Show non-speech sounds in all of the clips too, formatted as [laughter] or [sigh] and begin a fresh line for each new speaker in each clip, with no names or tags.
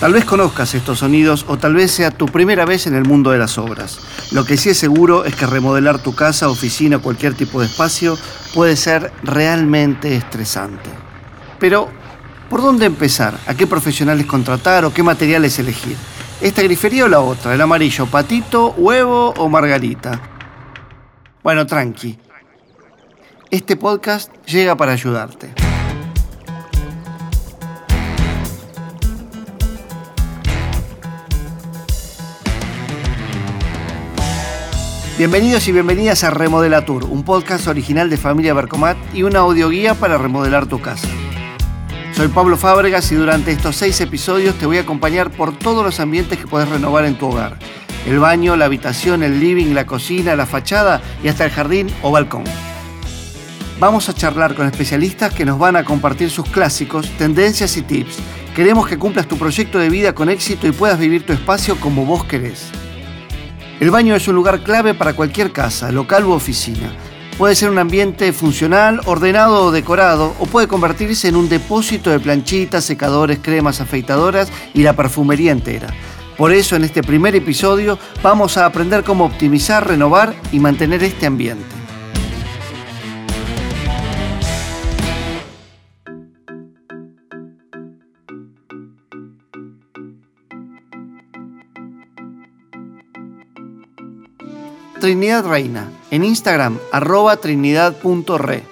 Tal vez conozcas estos sonidos o tal vez sea tu primera vez en el mundo de las obras. Lo que sí es seguro es que remodelar tu casa, oficina o cualquier tipo de espacio puede ser realmente estresante. Pero, ¿por dónde empezar? ¿A qué profesionales contratar o qué materiales elegir? ¿Esta grifería o la otra? ¿El amarillo patito, huevo o margarita? Bueno, tranqui. Este podcast llega para ayudarte. Bienvenidos y bienvenidas a Remodela Tour, un podcast original de Familia Bercomat y una audioguía para remodelar tu casa. Soy Pablo Fábregas y durante estos seis episodios te voy a acompañar por todos los ambientes que puedes renovar en tu hogar. El baño, la habitación, el living, la cocina, la fachada y hasta el jardín o balcón. Vamos a charlar con especialistas que nos van a compartir sus clásicos, tendencias y tips. Queremos que cumplas tu proyecto de vida con éxito y puedas vivir tu espacio como vos querés. El baño es un lugar clave para cualquier casa, local u oficina. Puede ser un ambiente funcional, ordenado o decorado, o puede convertirse en un depósito de planchitas, secadores, cremas, afeitadoras y la perfumería entera. Por eso en este primer episodio vamos a aprender cómo optimizar, renovar y mantener este ambiente. Trinidad Reina, en Instagram, arroba trinidad.re.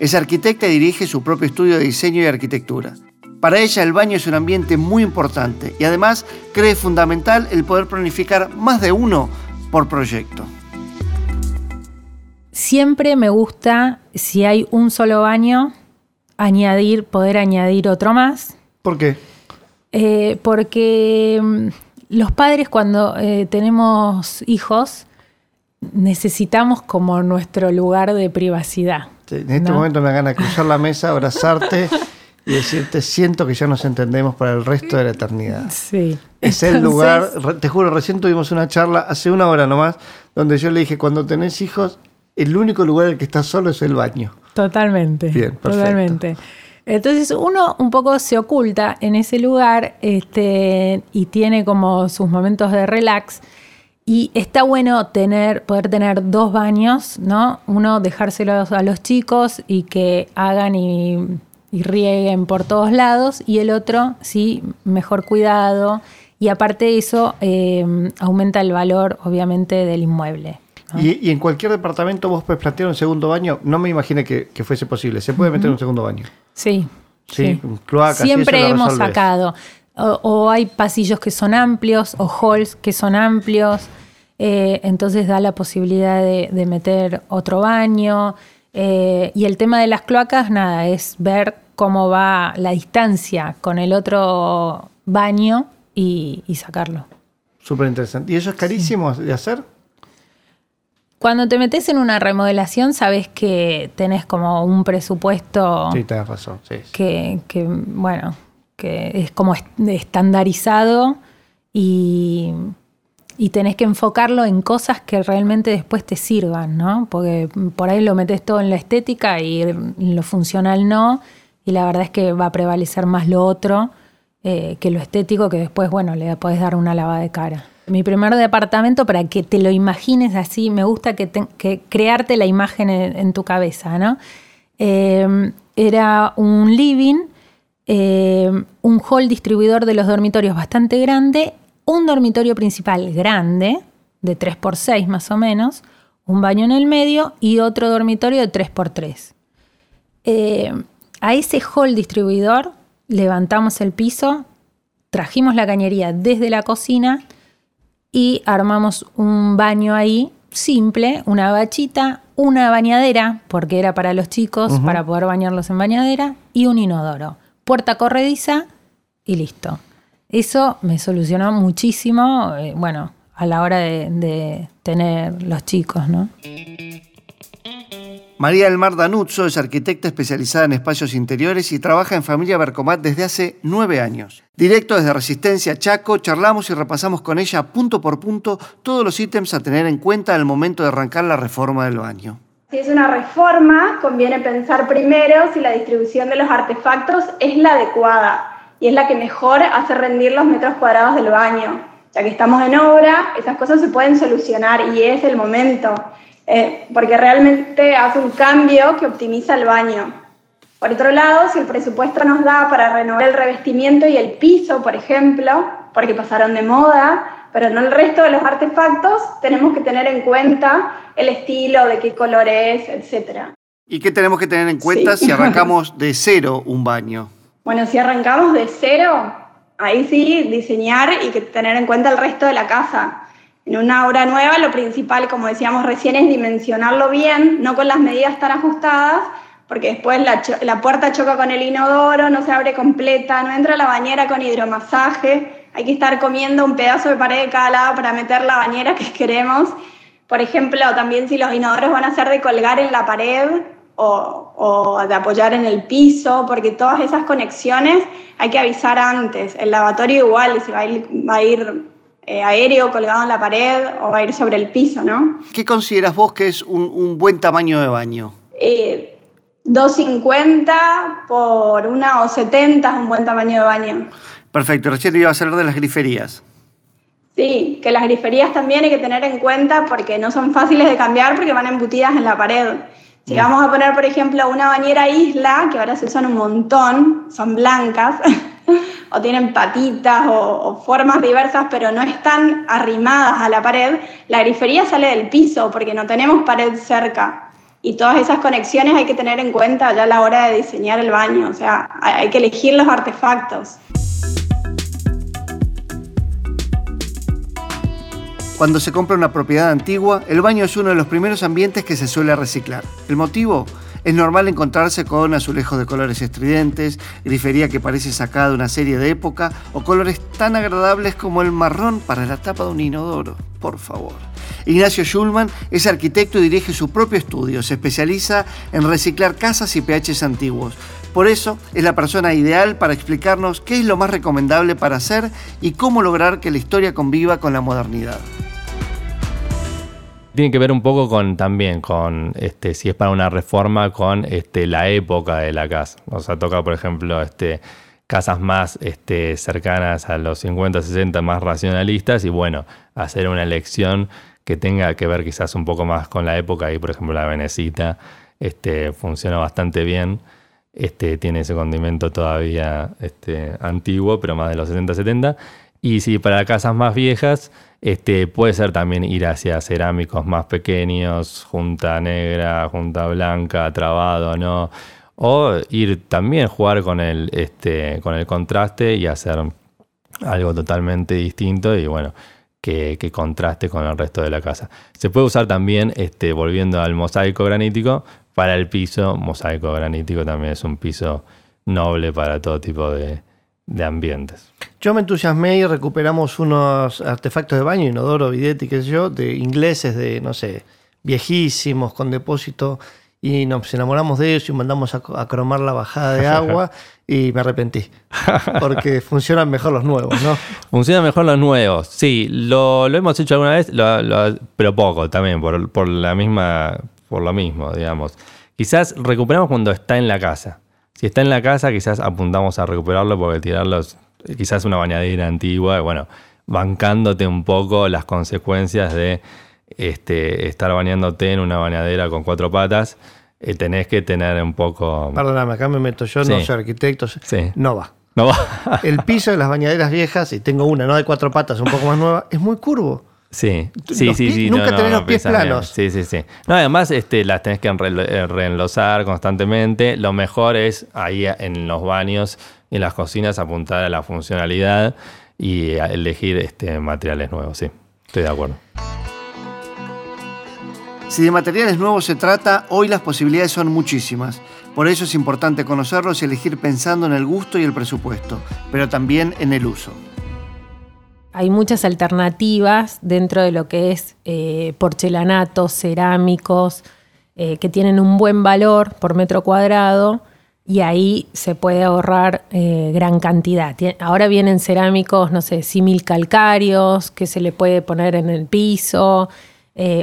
Es arquitecta y dirige su propio estudio de diseño y arquitectura. Para ella el baño es un ambiente muy importante y además cree fundamental el poder planificar más de uno por proyecto.
Siempre me gusta, si hay un solo baño, añadir, poder añadir otro más.
¿Por qué?
Eh, porque mm, los padres cuando eh, tenemos hijos necesitamos como nuestro lugar de privacidad.
en este momento me gana cruzar la mesa, abrazarte y decirte, siento que ya nos entendemos para el resto de la eternidad.
Sí.
Es el lugar, te juro, recién tuvimos una charla hace una hora nomás, donde yo le dije, cuando tenés hijos, el único lugar en el que estás solo es el baño.
Totalmente. Bien, perfecto. Totalmente. Entonces uno un poco se oculta en ese lugar este, y tiene como sus momentos de relax. Y está bueno tener, poder tener dos baños, ¿no? Uno dejárselos a los chicos y que hagan y, rieguen por todos lados, y el otro, sí, mejor cuidado. Y aparte de eso, em, aumenta el valor, obviamente, del inmueble.
¿Y, en cualquier departamento vos puedes plantear un segundo baño? No me imaginé que, fuese posible. ¿Se puede meter un segundo baño?
Sí.
Sí,
Siempre hemos sacado. O, hay pasillos que son amplios o halls que son amplios. Eh, entonces da la posibilidad de, meter otro baño. Eh, y el tema de las cloacas, nada, es ver cómo va la distancia con el otro baño y, sacarlo.
Súper interesante. ¿Y eso es carísimo de hacer?
Cuando te metes en una remodelación, sabes que tenés como un presupuesto.
Sí, tenés razón.
Que, que, bueno, que es como estandarizado y y tenés que enfocarlo en cosas que realmente después te sirvan, ¿no? Porque por ahí lo metes todo en la estética y lo funcional no, y la verdad es que va a prevalecer más lo otro eh, que lo estético, que después, bueno, le podés dar una lavada de cara. Mi primer departamento, para que te lo imagines así, me gusta que, crearte la imagen en, tu cabeza, ¿no? Eh, era un living, eh, un hall distribuidor de los dormitorios bastante grande un dormitorio principal grande, de 3x6 más o menos, un baño en el medio y otro dormitorio de 3x3. Eh, a ese hall distribuidor levantamos el piso, trajimos la cañería desde la cocina y armamos un baño ahí simple, una bachita, una bañadera, porque era para los chicos, para poder bañarlos en bañadera, y un inodoro. Puerta corrediza y listo. Eso me solucionó muchísimo, eh, bueno, a la hora de, tener los chicos, ¿no?
María del Mar Danuzzo es arquitecta especializada en espacios interiores y trabaja en Familia Bercomat desde hace nueve años. Directo desde Resistencia Chaco, charlamos y repasamos con ella punto por punto todos los ítems a tener en cuenta al momento de arrancar la reforma del baño.
Si es una reforma, conviene pensar primero si la distribución de los artefactos es la adecuada y es la que mejor hace rendir los metros cuadrados del baño. Ya que estamos en obra, esas cosas se pueden solucionar y es el momento, eh, porque realmente hace un cambio que optimiza el baño. Por otro lado, si el presupuesto nos da para renovar el revestimiento y el piso, por ejemplo, porque pasaron de moda, pero no el resto de los artefactos, tenemos que tener en cuenta el estilo, de qué color es, etc.
¿Y qué tenemos que tener en cuenta si [laughs] arrancamos de cero un baño?
Bueno, si arrancamos de cero, ahí sí diseñar y que tener en cuenta el resto de la casa. En una obra nueva, lo principal, como decíamos recién, es dimensionarlo bien, no con las medidas tan ajustadas, porque después la, la, puerta choca con el inodoro, no se abre completa, no entra la bañera con hidromasaje, hay que estar comiendo un pedazo de pared de cada lado para meter la bañera que queremos. Por ejemplo, también si los inodoros van a ser de colgar en la pared o, o de apoyar en el piso, porque todas esas conexiones hay que avisar antes. El lavatorio igual, si va a ir, va a ir eh, aéreo colgado en la pared o va a ir sobre el piso, ¿no?
¿Qué consideras vos que es un, un buen tamaño de baño?
Eh, 2,50 por una o 70 es un buen tamaño de baño.
Perfecto, recién iba a hablar de las griferías.
Sí, que las griferías también hay que tener en cuenta porque no son fáciles de cambiar porque van embutidas en la pared. Si vamos a poner, por ejemplo, una bañera isla, que ahora se usan un montón, son blancas, [laughs] o tienen patitas o, o, formas diversas, pero no están arrimadas a la pared, la grifería sale del piso porque no tenemos pared cerca. Y todas esas conexiones hay que tener en cuenta ya a la hora de diseñar el baño, o sea, hay que elegir los artefactos.
Cuando se compra una propiedad antigua, el baño es uno de los primeros ambientes que se suele reciclar. ¿El motivo? Es normal encontrarse con azulejos de colores estridentes, grifería que parece sacada de una serie de época o colores tan agradables como el marrón para la tapa de un inodoro. Por favor. Ignacio Schulman es arquitecto y dirige su propio estudio. Se especializa en reciclar casas y PHs antiguos. Por eso es la persona ideal para explicarnos qué es lo más recomendable para hacer y cómo lograr que la historia conviva con la modernidad
tiene que ver un poco con también con este si es para una reforma con este la época de la casa. O sea, toca por ejemplo este casas más este, cercanas a los 50, 60, más racionalistas y bueno, hacer una elección que tenga que ver quizás un poco más con la época y por ejemplo la Venecita este, funciona bastante bien. Este, tiene ese condimento todavía este, antiguo, pero más de los 60, 70. Y si para casas más viejas, este, puede ser también ir hacia cerámicos más pequeños, junta negra, junta blanca, trabado, ¿no? O ir también jugar con el, este, con el contraste y hacer algo totalmente distinto y bueno, que, contraste con el resto de la casa. Se puede usar también, este, volviendo al mosaico granítico, para el piso. Mosaico granítico también es un piso noble para todo tipo de, de ambientes.
Yo me entusiasmé y recuperamos unos artefactos de baño, inodoro, bidete, qué sé yo, de ingleses de, no sé, viejísimos, con depósito, y nos enamoramos de eso y mandamos a, cromar la bajada de agua [laughs] y me arrepentí, porque funcionan mejor los nuevos, ¿no? [laughs]
Funcionan mejor los nuevos, sí, lo, hemos hecho alguna vez, pero poco también, por, por, la misma, por lo mismo, digamos. Quizás recuperamos cuando está en la casa. Si está en la casa, quizás apuntamos a recuperarlo porque tirarlos, quizás una bañadera antigua, bueno, bancándote un poco las consecuencias de este, estar bañándote en una bañadera con cuatro patas, eh, tenés que tener un poco...
Perdóname, acá me meto yo, no soy arquitecto,
sí.
no va.
No va.
El piso de las bañaderas viejas, y tengo una, no de cuatro patas, un poco más nueva, es muy curvo.
Sí, sí, sí, sí.
Nunca tenés los pies planos.
Sí, sí, sí. No, además este, las tenés que eh, reenlosar constantemente. Lo mejor es ahí en los baños en las cocinas apuntar a la funcionalidad y elegir este, materiales nuevos, sí. Estoy de acuerdo.
Si de materiales nuevos se trata, hoy las posibilidades son muchísimas. Por eso es importante conocerlos y elegir pensando en el gusto y el presupuesto, pero también en el uso
hay muchas alternativas dentro de lo que es eh, porcelanatos, cerámicos, eh, que tienen un buen valor por metro cuadrado y ahí se puede ahorrar eh, gran cantidad. Ahora vienen cerámicos, no sé, símil calcáreos que se le puede poner en el piso,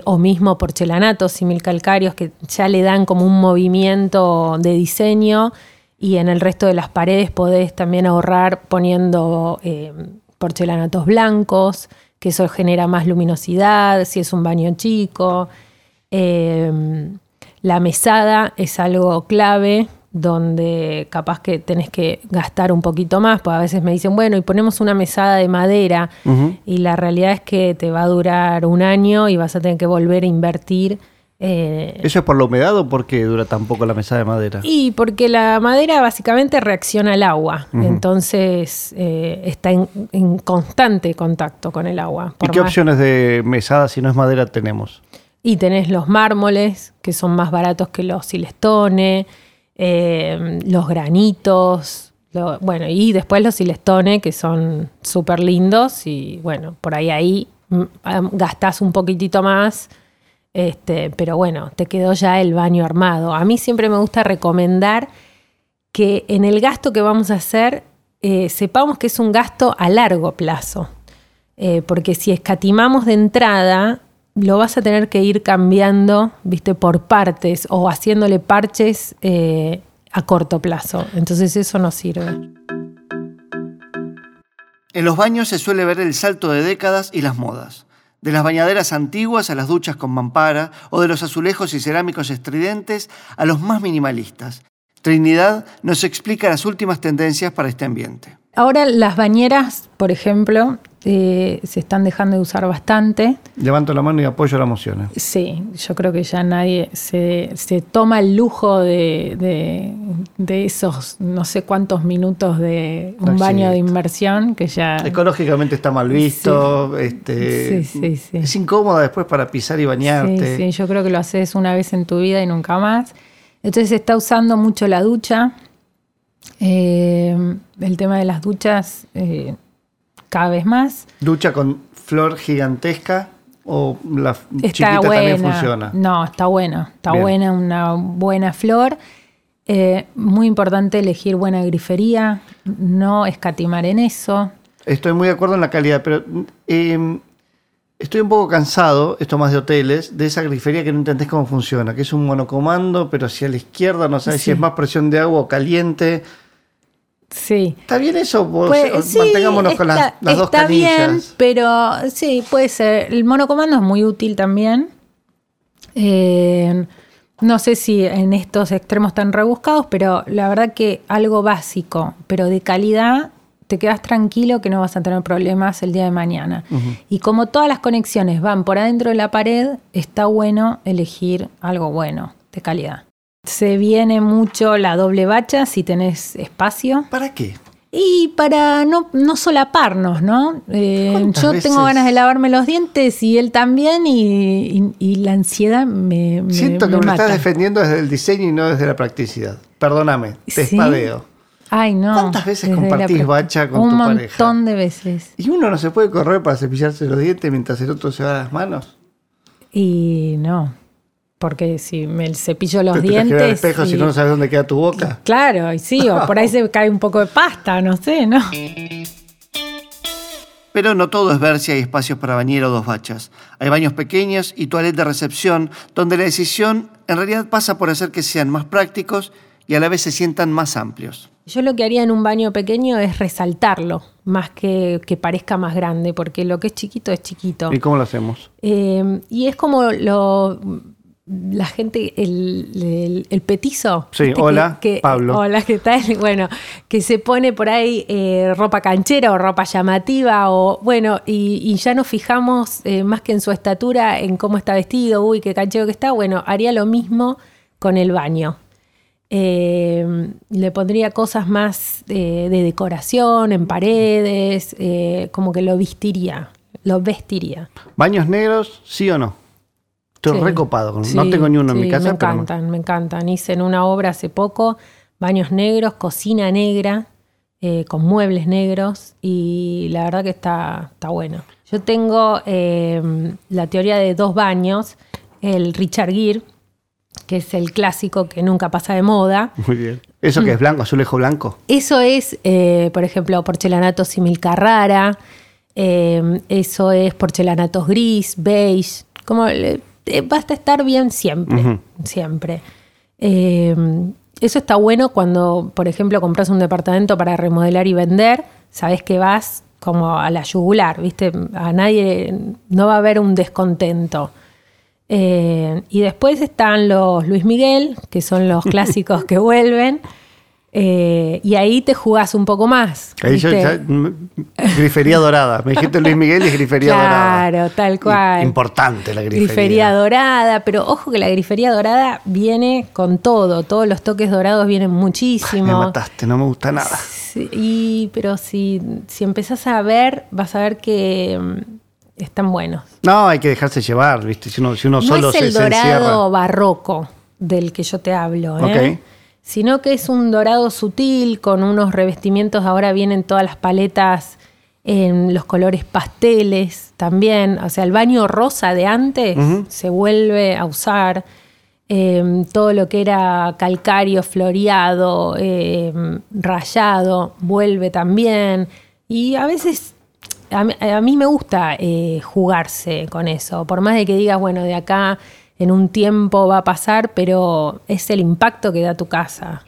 o mismo porcelanatos símil calcáreos que ya le dan como un movimiento de diseño Y en el resto de las paredes podés también ahorrar poniendo eh, porcelanatos blancos, que eso genera más luminosidad, si es un baño chico. Eh, la mesada es algo clave donde capaz que tenés que gastar un poquito más, porque a veces me dicen, bueno, y ponemos una mesada de madera, y la realidad es que te va a durar un año y vas a tener que volver a invertir.
Eh, ¿Eso es por la humedad o porque dura tan poco la mesada de madera?
Y porque la madera básicamente reacciona al agua, entonces eh, está en, constante contacto con el agua.
¿Y qué opciones de mesada si no es madera tenemos?
Y tenés los mármoles, que son más baratos que los silestones, eh, los granitos, bueno, y después los silestones, que son súper lindos, y bueno, por ahí ahí mm, gastás un poquitito más, este, pero bueno, te quedó ya el baño armado. A mí siempre me gusta recomendar que en el gasto que vamos a hacer, eh, sepamos que es un gasto a largo plazo. Eh, porque si escatimamos de entrada, lo vas a tener que ir cambiando, viste, por partes o haciéndole parches eh, a corto plazo. Entonces eso no sirve.
En los baños se suele ver el salto de décadas y las modas. De las bañaderas antiguas a las duchas con mampara o de los azulejos y cerámicos estridentes a los más minimalistas. Trinidad nos explica las últimas tendencias para este ambiente.
Ahora las bañeras, por ejemplo, eh, se están dejando de usar bastante.
Levanto la mano y apoyo la moción. ¿eh?
Sí, yo creo que ya nadie se, toma el lujo de, esos no sé cuántos minutos de un baño de inversión que ya...
Ecológicamente está mal visto, este, sí, sí, es incómodo después para pisar y bañarte.
Sí, sí, yo creo que lo haces una vez en tu vida y nunca más. Entonces se está usando mucho la ducha. Eh, el tema de las duchas cada vez más.
¿Ducha con flor gigantesca o la chiquita también funciona?
No, está buena, está buena, una buena flor. Eh, muy importante elegir buena grifería, no escatimar en eso.
Estoy muy de acuerdo en la calidad, pero estoy un poco cansado, esto más de hoteles, de esa grifería que no entendés cómo funciona, que es un monocomando, pero hacia la izquierda no sabes si es más presión de agua o caliente
Sí.
¿Está bien eso? Pues, mantengámonos con las, dos Está bien,
pero sí, puede ser. El monocomando es muy útil también. Eh, no sé si en estos extremos tan rebuscados, pero la verdad que algo básico, pero de calidad, te quedas tranquilo que no vas a tener problemas el día de mañana. Y como todas las conexiones van por adentro de la pared, está bueno elegir algo bueno, de calidad. Se viene mucho la doble bacha si tenés espacio.
¿Para qué?
Y para no, no solaparnos, ¿no? Eh, yo tengo ganas de lavarme los dientes y él también, y, la ansiedad me.
Siento que me, estás defendiendo desde el diseño y no desde la practicidad. Perdóname, te espadeo.
Ay, no.
¿Cuántas veces compartís bacha con tu pareja?
Un montón de veces.
¿Y uno no se puede correr para cepillarse los dientes mientras el otro se va las manos?
Y no porque si me cepillo los dientes.
Que espejo si no sabes dónde queda tu boca.
Claro, y sí, o por ahí se [laughs] cae un poco de pasta, no sé, ¿no?
Pero no todo es ver si hay espacios para bañero o dos bachas. Hay baños pequeños y toilet de recepción, donde la decisión en realidad pasa por hacer que sean más prácticos y a la vez se sientan más amplios.
Yo lo que haría en un baño pequeño es resaltarlo, más que que parezca más grande, porque lo que es chiquito es chiquito.
¿Y cómo lo hacemos?
Eh, y es como lo la gente, el, el, petizo.
Sí, hola, Pablo.
Hola, ¿qué tal? [laughs] Bueno, que se pone por ahí eh, ropa canchera o ropa llamativa, o bueno, y, ya nos fijamos eh, más que en su estatura, en cómo está vestido, uy, qué canchero que está. Bueno, haría lo mismo con el baño. Eh, le pondría cosas más de decoración en paredes, como que lo vestiría, lo vestiría.
¿Baños negros, sí o no? Estoy recopado. no tengo ni uno en mi casa.
Me encantan, me encantan. Hice en una obra hace poco baños negros, cocina negra, eh, con muebles negros y la verdad que está, está bueno. Yo tengo la teoría de dos baños, el Richard Gere, que es el clásico que nunca pasa de moda.
Muy bien. ¿Eso que es blanco, azulejo blanco?
Eso es, eh, por ejemplo, porcelanato simil Carrara, em, eso es porcelanatos gris, beige, como basta estar bien siempre, siempre. Eh, eso está bueno cuando, por ejemplo, compras un departamento para remodelar y vender, sabes que vas como a la yugular, ¿viste? A nadie, no va a haber un descontento. Eh, y después están los Luis Miguel, que son los [laughs] clásicos que vuelven. Eh, y ahí te jugás un poco más.
Ahí yo, grifería dorada. Me dijiste Luis Miguel y grifería dorada.
Claro, tal cual.
Importante la grifería.
Grifería dorada, pero ojo que la grifería dorada viene con todo. Todos los toques dorados vienen muchísimo.
me mataste, no me gusta nada.
Sí, pero si, si empezás a ver, vas a ver que mm, están buenos.
No, hay que dejarse llevar, ¿viste? Si uno, si uno solo
es el dorado barroco del que yo te hablo, ¿eh? sino que es un dorado sutil con unos revestimientos. Ahora vienen todas las paletas en los colores pasteles también. O sea, el baño rosa de antes se vuelve a usar. Em, todo lo que era calcario, floreado, em, rayado, vuelve también. Y a veces a mí, me gusta eh, jugarse con eso, por más de que digas, bueno, de acá en un tiempo va a pasar, pero es el impacto que da tu casa.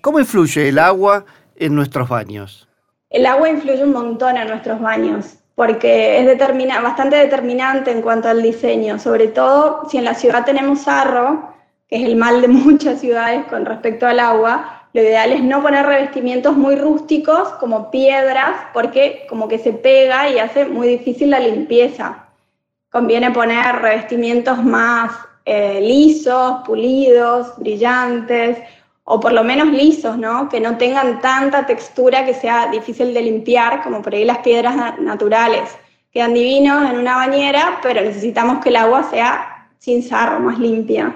¿Cómo influye el agua en nuestros baños?
El agua influye un montón en nuestros baños porque es bastante determinante en cuanto al diseño, sobre todo si en la ciudad tenemos sarro, que es el mal de [laughs] muchas ciudades con respecto al agua, lo ideal es no poner revestimientos muy rústicos como piedras, porque como que se pega y hace muy difícil la limpieza. Conviene poner revestimientos más eh, lisos, pulidos, brillantes, o por lo menos lisos, ¿no? Que no tengan tanta textura que sea difícil de limpiar, como por ahí las piedras naturales. Quedan divinos en una bañera, pero necesitamos que el agua sea sin sarro, más limpia.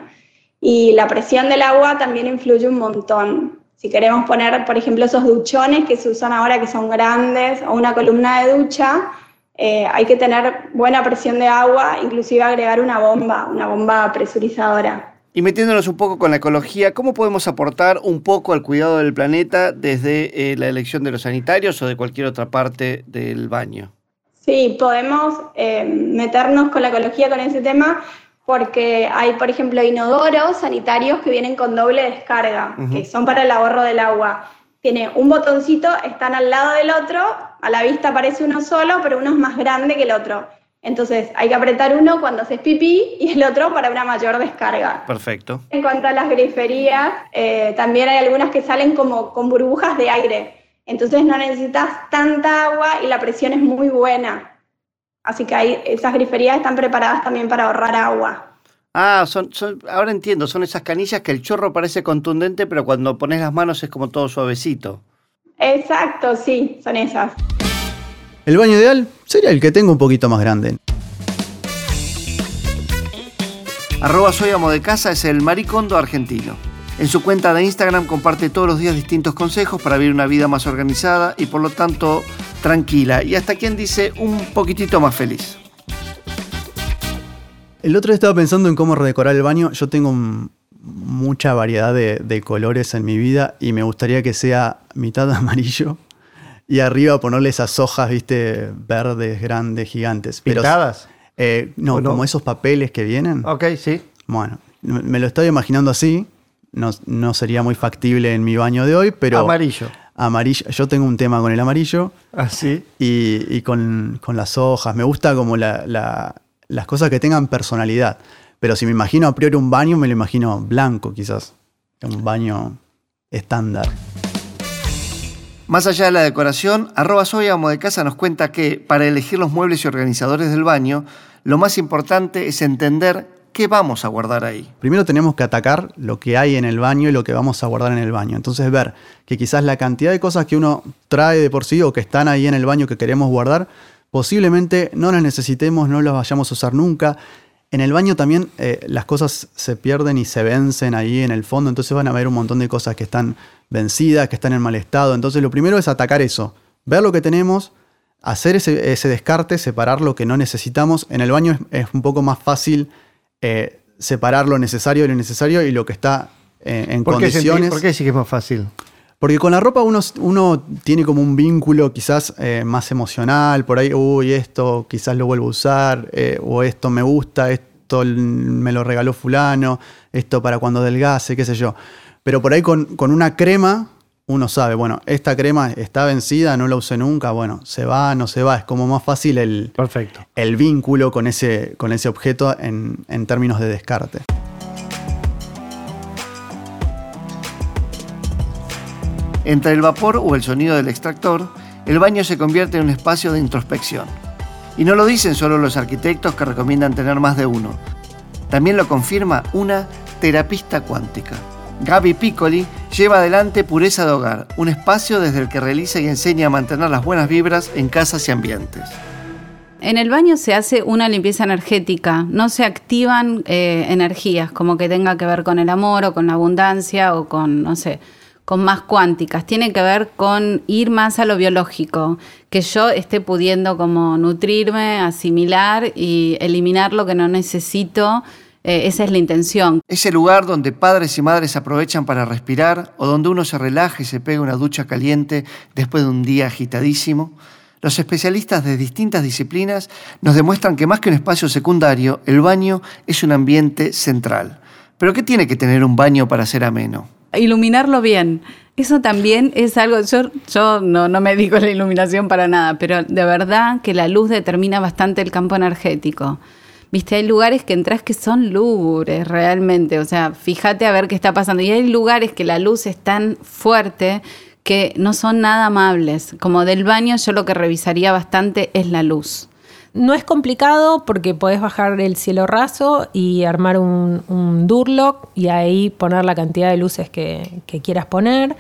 Y la presión del agua también influye un montón. Si queremos poner, por ejemplo, esos duchones que se usan ahora que son grandes o una columna de ducha, eh, hay que tener buena presión de agua, inclusive agregar una bomba, una bomba presurizadora.
Y metiéndonos un poco con la ecología, ¿cómo podemos aportar un poco al cuidado del planeta desde eh, la elección de los sanitarios o de cualquier otra parte del baño?
Sí, podemos eh, meternos con la ecología con ese tema porque hay, por ejemplo, inodoros sanitarios que vienen con doble descarga, que son para el ahorro del agua. Tiene un botoncito, están al lado del otro, a la vista parece uno solo, pero uno es más grande que el otro. Entonces hay que apretar uno cuando haces pipí y el otro para una mayor descarga.
Perfecto.
En cuanto a las griferías, eh, también hay algunas que salen como con burbujas de aire. Entonces no necesitas tanta agua y la presión es muy buena. Así que hay, esas griferías están preparadas también para ahorrar agua.
Ah, son, ahora entiendo, son esas canillas que el chorro parece contundente, pero cuando pones las manos es como todo suavecito.
Exacto, sí, son esas.
El baño ideal sería el que tengo un poquito más grande.
Arroba soy amo de casa es el maricondo argentino. En su cuenta de Instagram comparte todos los días distintos consejos para vivir una vida más organizada y por lo tanto tranquila y hasta quien dice un poquitito más feliz.
El otro día estaba pensando en cómo redecorar el baño. Yo tengo mucha variedad de, colores en mi vida y me gustaría que sea mitad [laughs] amarillo y arriba ponerle esas hojas, viste, verdes, grandes, gigantes.
¿Pintadas?
Eh, no, no, como esos papeles que vienen.
Ok, sí.
Bueno, me lo estoy imaginando así. No, no sería muy factible en mi baño de hoy, pero...
Amarillo
amarillo. Yo tengo un tema con el amarillo.
Así.
¿Ah, y, con, las hojas. Me gusta como las cosas que tengan personalidad. Pero si me imagino a priori un baño, me lo imagino blanco, quizás. Un baño estándar.
Más allá de la decoración, arroba soy amo de casa nos cuenta que para elegir los muebles y organizadores del baño, lo más importante es entender ¿qué vamos a guardar ahí?
Primero tenemos que atacar lo que hay en el baño y lo que vamos a guardar en el baño. Entonces ver que quizás la cantidad de cosas que uno trae de por sí o que están ahí en el baño que queremos guardar, posiblemente no las necesitemos, no las vayamos a usar nunca. En el baño también eh, las cosas se pierden y se vencen ahí en el fondo, entonces van a haber un montón de cosas que están vencidas, que están en mal estado. Entonces lo primero es atacar eso, ver lo que tenemos, hacer ese, descarte, separar lo que no necesitamos. En el baño es un poco más fácil eh, separar lo necesario de lo innecesario y lo que está eh, en condiciones.
¿Por qué sí que es más fácil?
Porque con la ropa uno, uno tiene como un vínculo quizás eh, más emocional, por ahí, uy, esto quizás lo vuelvo a usar, o esto me gusta, esto esto me lo regaló fulano, esto para cuando delgase, qué sé yo. Pero por ahí con, con una crema uno sabe, bueno, esta crema está vencida, no la usé nunca, bueno, se va, no se va, es como más fácil el,
Perfecto.
el vínculo con ese, con ese objeto en, en términos de descarte.
Entre el vapor o el sonido del extractor, el baño se convierte en un espacio de introspección. Y no lo dicen solo los arquitectos que recomiendan tener más de uno. También lo confirma una terapista cuántica. Gaby Piccoli lleva adelante Pureza de Hogar, un espacio desde el que realiza y enseña a mantener las buenas vibras en casas y ambientes.
En el baño se hace una limpieza energética, no se activan eh, energías como que tenga que ver con el amor o con la abundancia o con, no sé, con más cuánticas. Tiene que ver con ir más a lo biológico, que yo esté pudiendo como nutrirme, asimilar y eliminar lo que no necesito eh, esa es la intención.
Ese lugar donde padres y madres aprovechan para respirar o donde uno se relaja y se pega una ducha caliente después de un día agitadísimo. Los especialistas de distintas disciplinas nos demuestran que más que un espacio secundario, el baño es un ambiente central. Pero ¿qué tiene que tener un baño para ser ameno?
Iluminarlo bien. Eso también es algo, yo, yo no, no me digo la iluminación para nada, pero de verdad que la luz determina bastante el campo energético. Viste, hay lugares que entras que son lúgubres realmente, o sea, fíjate a ver qué está pasando. Y hay lugares que la luz es tan fuerte que no son nada amables. Como del baño yo lo que revisaría bastante es la luz.
No es complicado porque podés bajar el cielo raso y armar un, Durlock y ahí poner la cantidad de luces que, que quieras poner.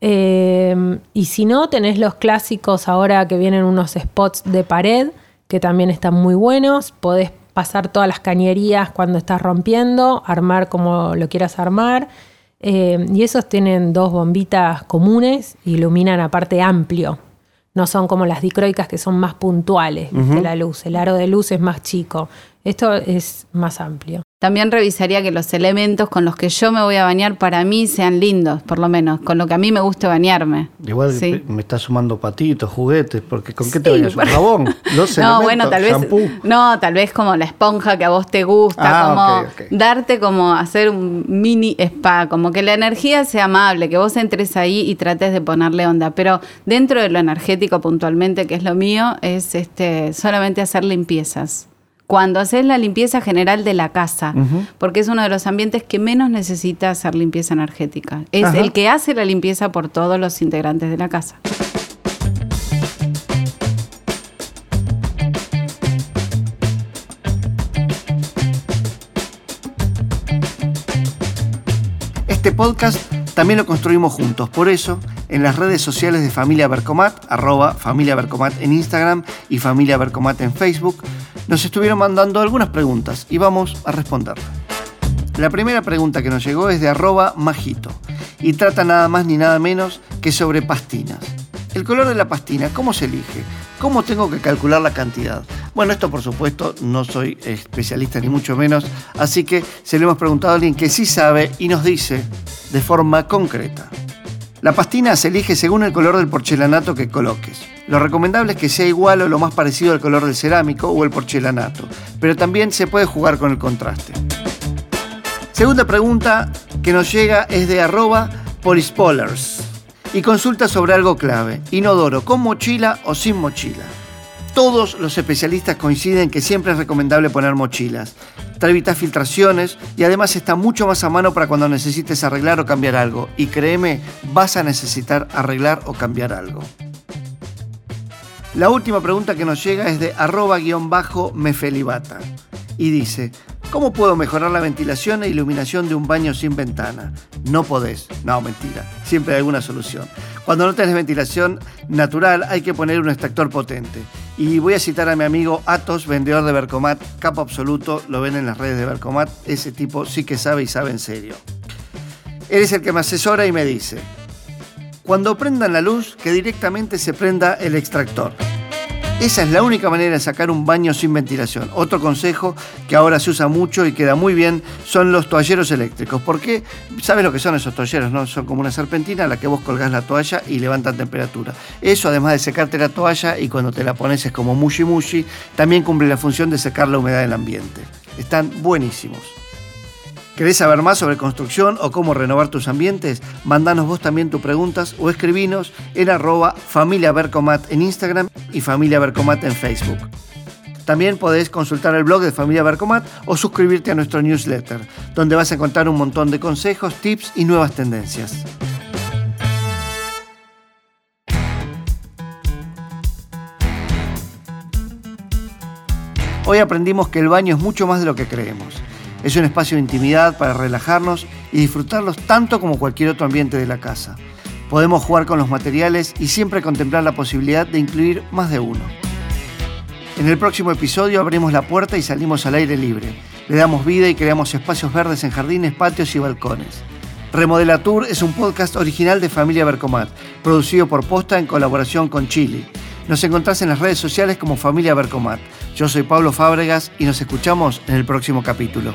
Eh, y si no, tenés los clásicos ahora que vienen unos spots de pared que también están muy buenos. Podés pasar todas las cañerías cuando estás rompiendo, armar como lo quieras armar. Eh, y esos tienen dos bombitas comunes, iluminan aparte amplio. No son como las dicroicas que son más puntuales de la luz. El aro de luz es más chico. Esto es más amplio.
También revisaría que los elementos con los que yo me voy a bañar para mí sean lindos, por lo menos, con lo que a mí me guste bañarme.
Igual
Sí.
me está sumando patitos, juguetes, porque ¿con qué te
Sí,
bañas? ¿Un jabón? [laughs] Los
no, bueno, tal vez.
shampoo.
No, tal vez como la esponja que a vos te gusta,
Ah,
como darte como hacer un mini spa, como que la energía sea amable, que vos entres ahí y trates de ponerle onda. Pero dentro de lo energético puntualmente, que es lo mío, es este solamente hacer limpiezas. Cuando haces la limpieza general de la casa, porque es uno de los ambientes que menos necesita hacer limpieza energética. Es
Ajá.
el que hace la limpieza por todos los integrantes de la casa.
Este podcast también lo construimos juntos. Por eso, en las redes sociales de Familia Bercomat, arroba Familia Bercomat en Instagram y Familia Bercomat en Facebook, nos estuvieron mandando algunas preguntas y vamos a responderlas. La primera pregunta que nos llegó es de arroba majito y trata nada más ni nada menos que sobre pastinas. El color de la pastina, ¿cómo se elige? ¿Cómo tengo que calcular la cantidad? Bueno, esto por supuesto no soy especialista ni mucho menos, así que se lo hemos preguntado a alguien que sí sabe y nos dice de forma concreta. La pastina se elige según el color del porcelanato que coloques. Lo recomendable es que sea igual o lo más parecido al color del cerámico o el porcelanato, pero también se puede jugar con el contraste. Segunda pregunta que nos llega es de arroba polispolars y consulta sobre algo clave, inodoro con mochila o sin mochila. Todos los especialistas coinciden que siempre es recomendable poner mochilas. Te evita filtraciones y además está mucho más a mano para cuando necesites arreglar o cambiar algo. Y créeme, vas a necesitar arreglar o cambiar algo. La última pregunta que nos llega es de arroba guion bajo mefelibata y dice, ¿cómo puedo mejorar la ventilación e iluminación de un baño sin ventana? No podés. No, mentira. Siempre hay alguna solución. Cuando no tenés ventilación natural hay que poner un extractor potente. Y voy a citar a mi amigo Atos, vendedor de Bercomat, capo absoluto, lo ven en las redes de Bercomat, ese tipo sí que sabe y sabe en serio. Él es el que me asesora y me dice, cuando prendan la luz, que directamente se prenda el extractor. Esa es la única manera de sacar un baño sin ventilación. Otro consejo que ahora se usa mucho y queda muy bien son los toalleros eléctricos. ¿Por qué? ¿Sabes lo que son esos toalleros? No? Son como una serpentina a la que vos colgás la toalla y levantan temperatura. Eso, además de secarte la toalla y cuando te la pones es como mushi mushi, también cumple la función de secar la humedad del ambiente. Están buenísimos. ¿Querés saber más sobre construcción o cómo renovar tus ambientes? Mandanos vos también tus preguntas o escribinos en arroba familia en Instagram y familia en Facebook. También podés consultar el blog de Familia Bercomat o suscribirte a nuestro newsletter, donde vas a encontrar un montón de consejos, tips y nuevas tendencias. Hoy aprendimos que el baño es mucho más de lo que creemos. Es un espacio de intimidad para relajarnos y disfrutarlos tanto como cualquier otro ambiente de la casa. Podemos jugar con los materiales y siempre contemplar la posibilidad de incluir más de uno. En el próximo episodio abrimos la puerta y salimos al aire libre. Le damos vida y creamos espacios verdes en jardines, patios y balcones. Remodela Tour es un podcast original de Familia Bercomat, producido por Posta en colaboración con Chile. Nos encontrás en las redes sociales como Familia Bercomat. Yo soy Pablo Fábregas y nos escuchamos en el próximo capítulo.